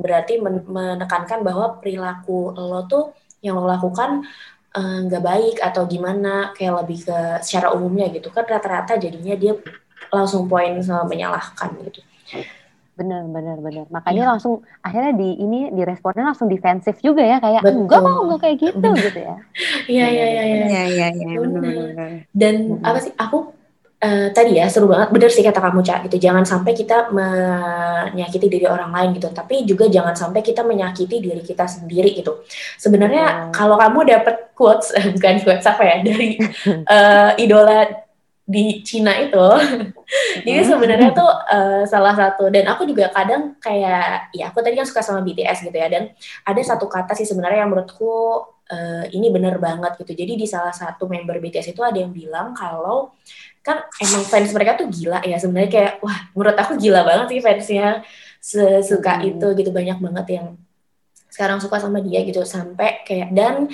berarti men menekankan bahwa perilaku lo tuh yang lo lakukan eh, nggak uh, baik atau gimana kayak lebih ke secara umumnya gitu kan rata-rata jadinya dia langsung poin sama menyalahkan gitu benar benar benar makanya ya. langsung akhirnya di ini di responnya langsung defensif juga ya kayak Betul. enggak mau enggak kayak gitu bener. gitu ya iya iya iya iya iya iya dan hmm. apa sih aku Uh, tadi ya seru banget bener sih kata kamu cak gitu jangan sampai kita menyakiti diri orang lain gitu tapi juga jangan sampai kita menyakiti diri kita sendiri gitu sebenarnya hmm. kalau kamu dapat quotes bukan quotes apa ya dari uh, idola di Cina itu. Jadi sebenarnya tuh uh, salah satu dan aku juga kadang kayak ya aku tadi kan suka sama BTS gitu ya dan ada satu kata sih sebenarnya yang menurutku uh, ini bener banget gitu. Jadi di salah satu member BTS itu ada yang bilang kalau kan emang fans mereka tuh gila ya sebenarnya kayak wah menurut aku gila banget sih fansnya sesuka hmm. itu gitu banyak banget yang sekarang suka sama dia gitu sampai kayak dan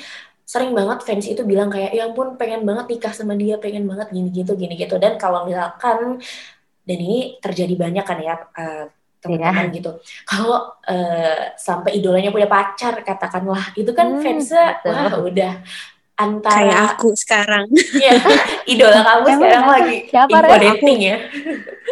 sering banget fans itu bilang kayak ya ampun pengen banget nikah sama dia pengen banget gini gitu gini gitu dan kalau misalkan dan ini terjadi banyak kan ya uh, teman-teman yeah. gitu. Kalau uh, sampai idolanya punya pacar katakanlah, itu kan hmm, fansnya wah udah antara kayak aku sekarang. Iya, idola kamu sekarang lagi Siapa info dating ya.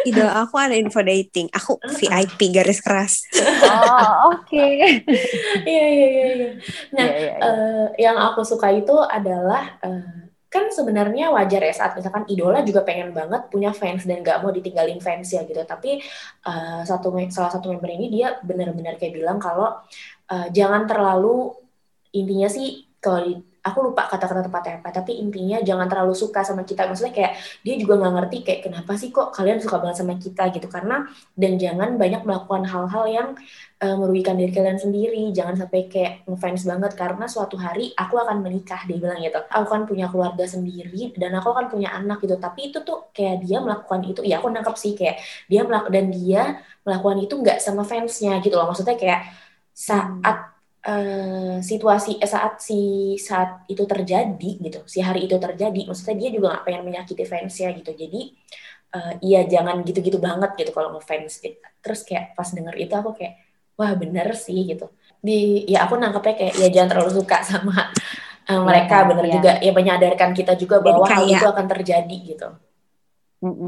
Idola aku ada info dating. Aku VIP garis keras. Oh, oke. Okay. Iya, iya, iya, iya. Nah, yeah, yeah, yeah. Uh, yang aku suka itu adalah uh, kan sebenarnya wajar ya saat misalkan idola juga pengen banget punya fans dan gak mau ditinggalin fans ya gitu tapi uh, satu salah satu member ini dia benar-benar kayak bilang kalau uh, jangan terlalu intinya sih kalau aku lupa kata-kata tepatnya apa tapi intinya jangan terlalu suka sama kita. Maksudnya kayak dia juga nggak ngerti kayak kenapa sih kok kalian suka banget sama kita? gitu. Karena dan jangan banyak melakukan hal-hal yang uh, merugikan diri kalian sendiri. Jangan sampai kayak ngefans banget karena suatu hari aku akan menikah dia bilang gitu. Aku kan punya keluarga sendiri dan aku akan punya anak gitu. Tapi itu tuh kayak dia melakukan itu ya aku nangkep sih kayak dia melakukan dan dia melakukan itu nggak sama fansnya gitu loh. Maksudnya kayak saat uh, situasi eh, saat si saat itu terjadi gitu si hari itu terjadi maksudnya dia juga nggak pengen menyakiti fansnya gitu. Jadi uh, iya jangan gitu-gitu banget gitu kalau ngefans. Gitu. terus kayak pas denger itu aku kayak wah bener sih gitu. Di ya aku nangkepnya kayak ya jangan terlalu suka sama uh, mereka ya, bener ya. juga. Ya menyadarkan kita juga bahwa kayak, hal itu akan terjadi gitu.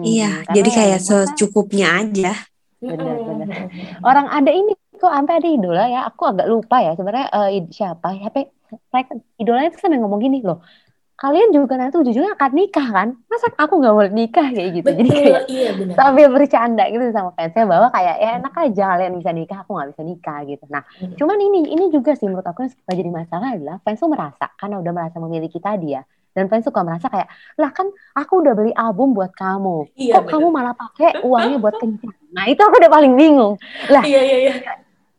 Iya jadi kayak secukupnya aja. Benar-benar orang ada ini kok sampai ada idola ya? Aku agak lupa ya sebenarnya uh, siapa? Siapa? Idolanya itu sampai ngomong gini loh. Kalian juga nanti ujung-ujungnya akan nikah kan? Masa aku nggak boleh nikah kayak gitu? Betul, jadi kayak iya, benar. sambil bercanda gitu sama fansnya bahwa kayak ya enak aja kalian bisa nikah aku nggak bisa nikah gitu. Nah hmm. cuman ini ini juga sih menurut aku yang suka jadi masalah adalah fans tuh merasa karena udah merasa memiliki tadi ya dan fans suka merasa kayak lah kan aku udah beli album buat kamu. Iya, kok bener. kamu malah pakai uangnya buat kencan? Nah itu aku udah paling bingung. Lah iya iya iya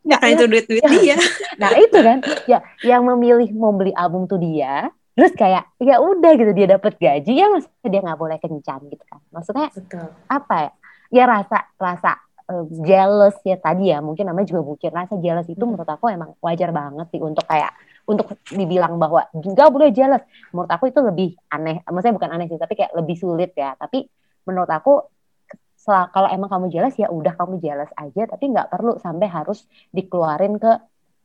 Ya, kan itu duit-duit ya. dia. Nah itu kan, ya yang memilih mau beli album tuh dia. Terus kayak ya udah gitu dia dapat gaji ya masa dia nggak boleh kencan gitu kan. Maksudnya Betul. apa ya? Ya rasa rasa uh, jealous ya tadi ya mungkin namanya juga bucin rasa jealous itu menurut aku emang wajar banget sih untuk kayak untuk dibilang bahwa nggak boleh jealous menurut aku itu lebih aneh maksudnya bukan aneh sih tapi kayak lebih sulit ya tapi menurut aku kalau emang kamu jelas ya udah kamu jelas aja tapi nggak perlu sampai harus dikeluarin ke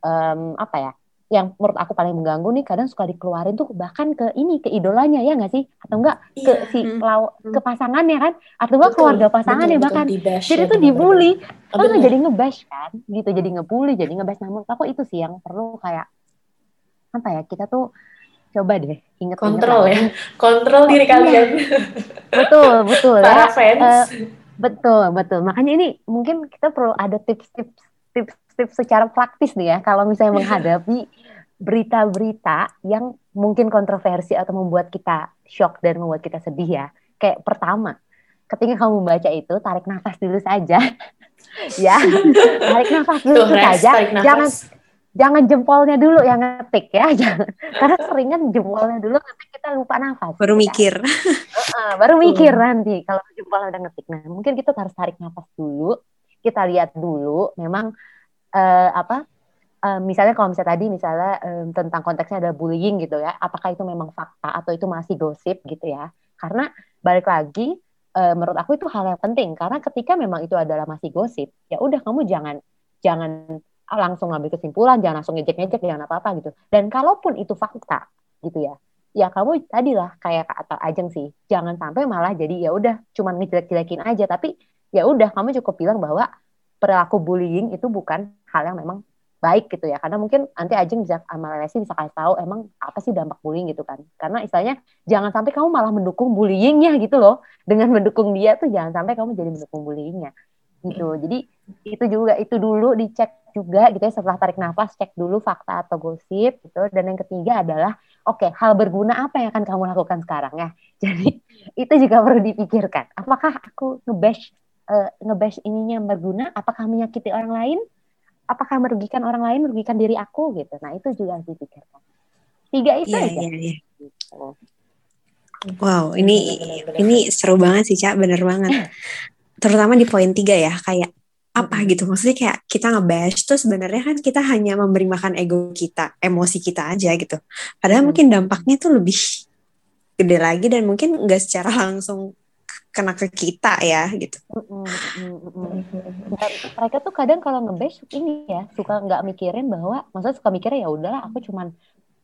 um, apa ya yang menurut aku paling mengganggu nih kadang suka dikeluarin tuh bahkan ke ini ke idolanya ya nggak sih? Atau enggak iya. ke si hmm. law, ke pasangannya kan? Atau enggak keluarga pasangannya betul, bahkan? betul, jadi ya, tuh dibully. Kan oh, jadi ngebash kan gitu jadi ngebully jadi ngebash. Namun aku itu sih yang perlu kayak apa ya kita tuh coba deh inget kontrol ya kontrol diri iya. kalian. Betul betul. Para ya. fans. uh, Betul, betul. Makanya ini mungkin kita perlu ada tips-tips tips-tips secara praktis nih ya kalau misalnya menghadapi berita-berita yang mungkin kontroversi atau membuat kita shock dan membuat kita sedih ya. Kayak pertama, ketika kamu baca itu tarik nafas dulu saja. ya, tarik nafas dulu Tuh, saja. nafas. Jangan jangan jempolnya dulu yang ngetik ya. Jangan. Karena seringan jempolnya dulu ngetik kita lupa nafas. Baru ya. mikir. Uh, baru mikir hmm. nanti kalau jempolnya udah ngetik. Nah mungkin kita harus tarik nafas dulu. Kita lihat dulu memang uh, apa uh, misalnya kalau misalnya tadi misalnya um, tentang konteksnya ada bullying gitu ya apakah itu memang fakta atau itu masih gosip gitu ya. Karena balik lagi uh, menurut aku itu hal yang penting. Karena ketika memang itu adalah masih gosip ya udah kamu jangan jangan langsung ngambil kesimpulan, jangan langsung ngejek-ngejek, jangan apa-apa gitu. Dan kalaupun itu fakta gitu ya, ya kamu tadi lah kayak kata Ajeng sih, jangan sampai malah jadi ya udah cuman ngejelek-jelekin aja, tapi ya udah kamu cukup bilang bahwa perilaku bullying itu bukan hal yang memang baik gitu ya. Karena mungkin nanti Ajeng bisa sama Lesi bisa kasih tahu emang apa sih dampak bullying? gitu kan. Karena istilahnya jangan sampai kamu malah mendukung bullyingnya gitu loh. Dengan mendukung dia tuh jangan sampai kamu jadi mendukung bullyingnya gitu. Jadi itu juga itu dulu dicek juga gitu ya setelah tarik nafas cek dulu fakta atau gosip gitu dan yang ketiga adalah oke okay, hal berguna apa yang akan kamu lakukan sekarang ya jadi itu juga perlu dipikirkan. Apakah aku ngebash uh, ngebash ininya berguna? Apakah menyakiti orang lain? Apakah merugikan orang lain, merugikan diri aku gitu. Nah itu juga harus dipikirkan. Tiga itu yeah, aja. Yeah, yeah. Gitu. Wow, ini bener, bener, ini seru banget sih, Cak. Bener banget. Terutama di poin tiga ya, kayak apa gitu. Maksudnya kayak kita ngebash tuh sebenarnya kan kita hanya memberi makan ego kita emosi kita aja gitu. Padahal hmm. mungkin dampaknya tuh lebih gede lagi dan mungkin nggak secara langsung kena ke kita ya gitu. Mereka tuh kadang kalau ngebash ini ya suka nggak mikirin bahwa maksudnya suka mikirnya ya udahlah aku cuman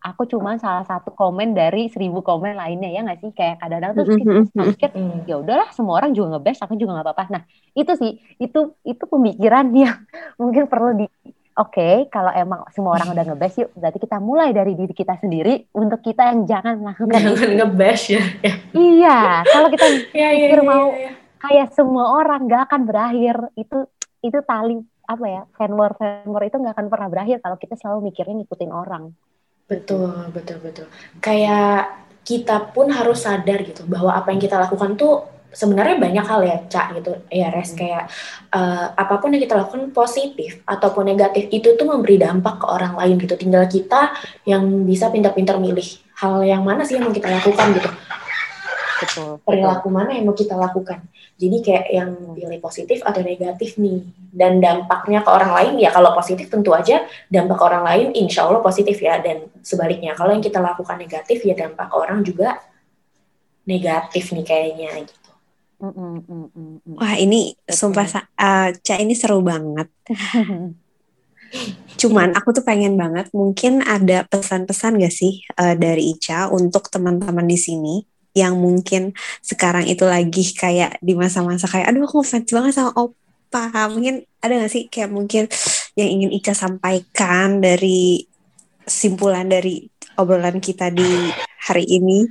aku cuma salah satu komen dari seribu komen lainnya ya nggak sih? Kayak kadang-kadang tuh kita mikir ya udahlah semua orang juga ngebest aku juga nggak apa-apa. Nah itu sih itu itu pemikiran yang mungkin perlu di oke okay, kalau emang semua orang udah ngebest yuk berarti kita mulai dari diri kita sendiri untuk kita yang jangan melakukan jangan ngebest ya, ya. Iya kalau kita ya, ya, pikir ya, mau ya, ya. kayak semua orang nggak akan berakhir itu itu tali apa ya fan war fan war itu nggak akan pernah berakhir kalau kita selalu mikirnya ngikutin orang Betul, betul, betul. Kayak kita pun harus sadar gitu bahwa apa yang kita lakukan tuh sebenarnya banyak hal ya, Cak gitu. Ya, res hmm. kayak uh, apa pun yang kita lakukan positif ataupun negatif itu tuh memberi dampak ke orang lain gitu. Tinggal kita yang bisa pintar-pintar milih hal yang mana sih yang mau kita lakukan gitu. Betul. Perilaku mana yang mau kita lakukan. Jadi kayak yang pilih positif atau negatif nih. Dan dampaknya ke orang lain, ya kalau positif tentu aja dampak ke orang lain insya Allah positif ya. Dan sebaliknya, kalau yang kita lakukan negatif ya dampak ke orang juga negatif nih kayaknya gitu. Wah ini sumpah uh, Ca ini seru banget. Cuman aku tuh pengen banget mungkin ada pesan-pesan gak sih uh, dari Ica untuk teman-teman di sini yang mungkin sekarang itu lagi kayak di masa-masa kayak aduh aku fans banget sama Opa. Mungkin ada gak sih kayak mungkin yang ingin Ica sampaikan dari simpulan dari obrolan kita di hari ini?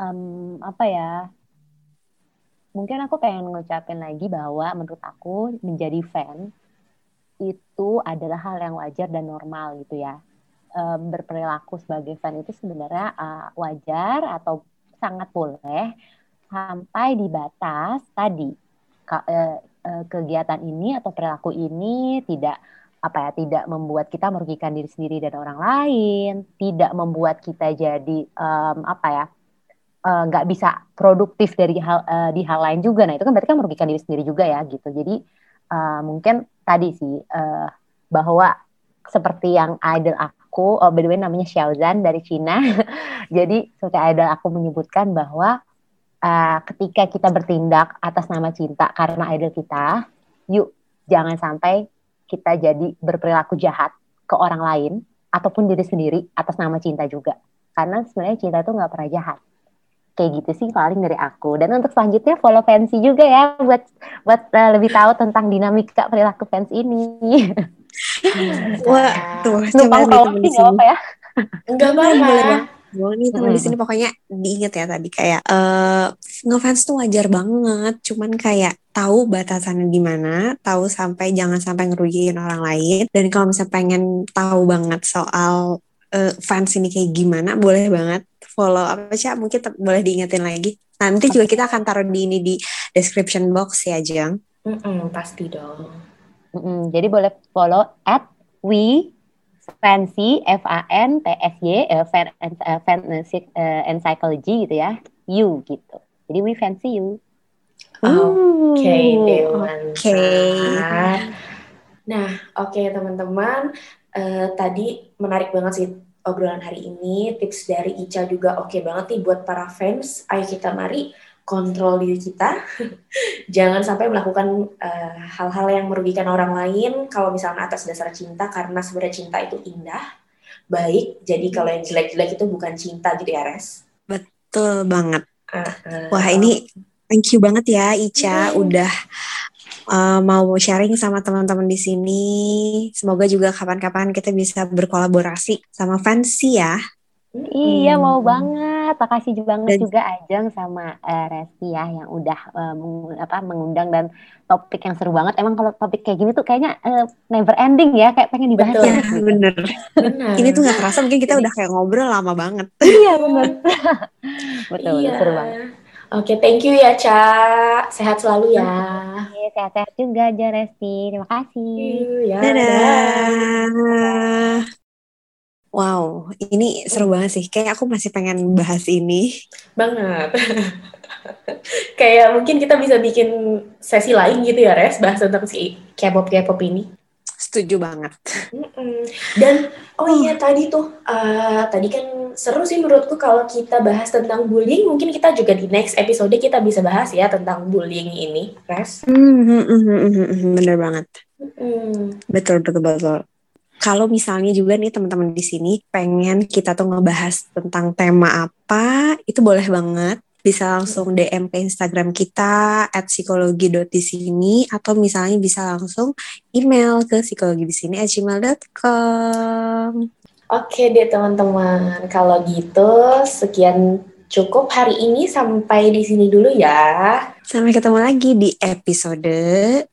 Um, apa ya? Mungkin aku pengen ngucapin lagi bahwa menurut aku menjadi fan itu adalah hal yang wajar dan normal gitu ya um, berperilaku sebagai fan itu sebenarnya uh, wajar atau sangat boleh sampai di batas tadi ke, uh, uh, kegiatan ini atau perilaku ini tidak apa ya tidak membuat kita merugikan diri sendiri dan orang lain, tidak membuat kita jadi um, apa ya nggak uh, bisa produktif dari hal uh, di hal lain juga. Nah itu kan berarti kan merugikan diri sendiri juga ya gitu. Jadi uh, mungkin tadi sih uh, bahwa seperti yang idol aku oh, by the way namanya Xiaozan dari Cina. Jadi seperti idol aku menyebutkan bahwa uh, ketika kita bertindak atas nama cinta karena idol kita, yuk jangan sampai kita jadi berperilaku jahat ke orang lain ataupun diri sendiri atas nama cinta juga. Karena sebenarnya cinta itu nggak pernah jahat. Kayak gitu sih paling dari aku. Dan untuk selanjutnya follow fancy juga ya buat buat uh, lebih tahu tentang dinamika perilaku fans ini. Wah, tuh coba di sini. apa ya? Enggak apa-apa. Boleh nih teman di sini pokoknya diinget ya tadi kayak uh, ngefans tuh wajar banget, cuman kayak tahu batasannya gimana, tahu sampai jangan sampai ngerugiin orang lain. Dan kalau misalnya pengen tahu banget soal uh, fans ini kayak gimana, boleh banget follow apa sih? Mungkin boleh diingetin lagi. Nanti juga kita akan taruh di ini di description box ya, Jang. Mm -mm, pasti dong. Mm-mm, jadi boleh follow at we fancy F A N T S Y uh, fan, uh, fan uh, and psychology gitu ya. You gitu. Jadi we fancy you. Oke okay, oke. Okay. nah oke okay, teman-teman. Uh, tadi menarik banget sih obrolan hari ini. Tips dari Ica juga oke okay banget nih buat para fans. Ayo kita mari kontrol diri kita. Jangan sampai melakukan eh, hal-hal uh, yang merugikan orang lain kalau misalnya atas dasar cinta karena sebenarnya cinta itu indah, baik. Jadi kalau yang jelek-jelek itu bukan cinta gitu ya, Res. Betul banget. Uh, uh, Wah, ini thank you banget ya Ica uh, udah uh, mau sharing sama teman-teman di sini. Semoga juga kapan-kapan kita bisa berkolaborasi sama Fancy ya. Iya, mau banget banget, makasih banget Dan- juga Ajeng sama eh, Resti ya yang udah eh, meng- apa mengundang dan topik yang seru banget. Emang kalau topik kayak gini tuh kayaknya eh, never ending ya, kayak pengen dibahas Betul. Ya, gitu. bener. Ini tuh gak kerasa mungkin kita udah kayak ngobrol lama banget. Iya benar. betul, Iya. seru banget. Oke, thank you ya, Ca. Sehat selalu ya. Oke, Sehat-sehat juga aja Resti. Terima kasih. Ya, Dadah. Wow, ini seru banget sih. Kayak aku masih pengen bahas ini. Banget. Kayak mungkin kita bisa bikin sesi lain gitu ya, Res, bahas tentang si K-pop K-pop ini. Setuju banget. Mm-mm. Dan oh iya tadi tuh eh, tadi kan seru sih menurutku kalau kita bahas tentang bullying mungkin kita juga di next episode kita bisa bahas ya tentang bullying ini, Res. Hmm, hmm, hmm, hmm, hmm, hmm, bener banget. Mm. Betul, betul, betul. Kalau misalnya juga nih teman-teman di sini pengen kita tuh ngebahas tentang tema apa, itu boleh banget. Bisa langsung DM ke Instagram kita at psikologi di sini atau misalnya bisa langsung email ke psikologi di sini at gmail.com. Oke deh teman-teman, kalau gitu sekian cukup hari ini sampai di sini dulu ya. Sampai ketemu lagi di episode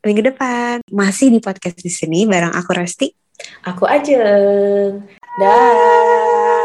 minggu depan. Masih di podcast di sini bareng aku Resti. Aku Ajeng. Dah.